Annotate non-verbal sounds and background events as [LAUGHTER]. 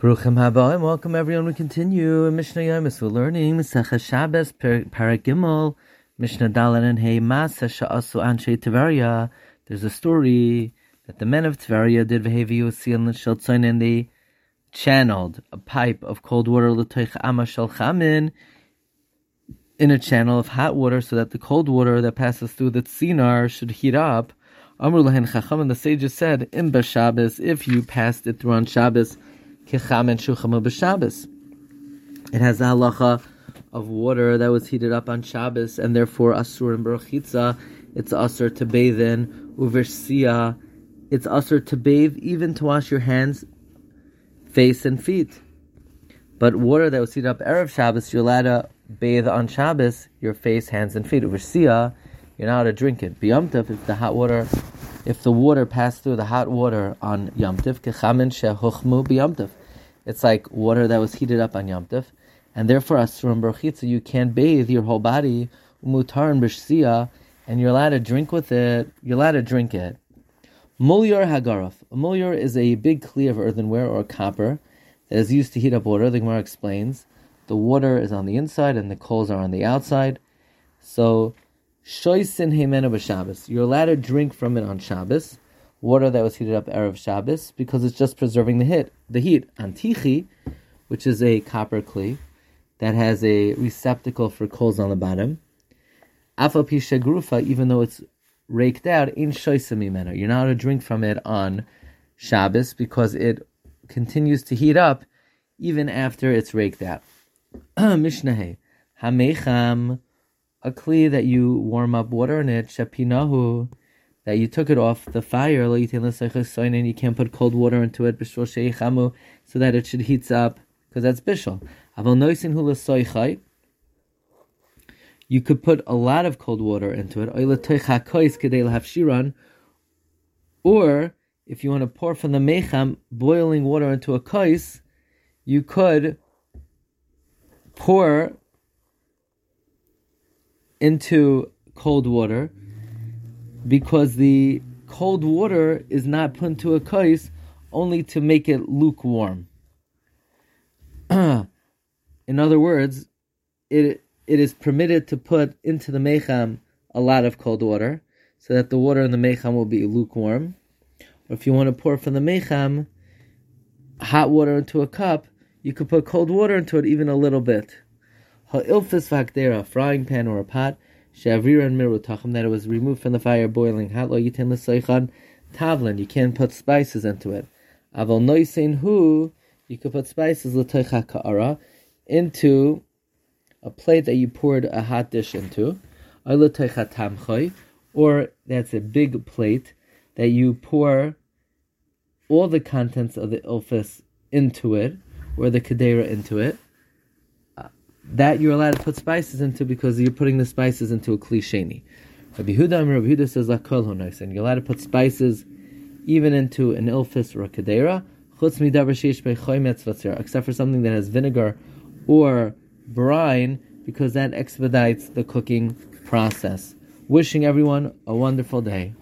Baruchim haba and welcome everyone. We continue in Mishnah Yomis. We're learning Masechah Shabbos, Paragimel, Mishnah Dalan and Hey Masa Sha'asu Anshe Tveria. There's a story that the men of Tveria did Vehevi Usian Sheltzain and they channeled a pipe of cold water L'toich Ama Shel Chamin in a channel of hot water so that the cold water that passes through the tzinar should heat up. Amr Lahen Chacham and the sages said, Im Shabbos, if you passed it through on Shabbos, Kecham and Shuchama b'Shabbos. It has the halacha of water that was heated up on Shabbos, and therefore asur and berachitza. It's asur to bathe in uversia. It's asur to bathe, even to wash your hands, face, and feet. But water that was heated up erev Shabbos, you're allowed to bathe on Shabbos, your face, hands, and feet. Uversia, you're not allowed to drink it. Biyamtav, if the hot water if the water passed through the hot water on Yamtiv, kechamin shehuchmu biyamtiv. It's like water that was heated up on Yom Tif, and therefore Asurim Berchitza, you can't bathe your whole body, Mutar and Bishsiya, and you're allowed to drink with it, you're allowed to drink it. Mulyar Hagaraf. A mulyar is a big clear of earthenware or copper that is used to heat up water. The Gemara explains the water is on the inside and the coals are on the outside. So, Shoisin Hemena B'Shabbos. You're allowed to drink from it on Shabbos water that was heated up erev Shabbos because it's just preserving the heat. The heat antichi, which is a copper clay that has a receptacle for coals on the bottom. Afapisha grufa, even though it's raked out, in shoisamimena. You're not to drink from it on Shabbos because it continues to heat up even after it's raked out. [CLEARS THROAT] Mishnah Hamecham, a kli that you warm up water in it, shapinahu that you took it off the fire, and you can't put cold water into it, so that it should heat up, because that's bishul. You could put a lot of cold water into it, or if you want to pour from the mecham boiling water into a kais, you could pour into cold water because the cold water is not put into a kais only to make it lukewarm. [CLEARS THROAT] In other words, it it is permitted to put into the mecham a lot of cold water, so that the water in the mecham will be lukewarm. Or if you want to pour from the mecham hot water into a cup, you could put cold water into it even a little bit. Ha'ilfis v'akdera, a frying pan or a pot, Shavir and mirutachim that it was removed from the fire boiling hot. Lo yitin l'soichan tavlin. You can't put spices into it. Aval noisein hu. You could put spices l'toicha ka'ara into a plate that you poured a hot dish into. Or that's a big plate that you pour all the contents of the ilfis into it, or the kadera into it that you're allowed to put spices into because you're putting the spices into a klisheni. Rabbi Huda, Rabbi Huda says lakol honais, and you're allowed to put spices even into an ilfis or a kadera, except for something that has vinegar or brine, because that expedites the cooking process. Wishing everyone a wonderful day.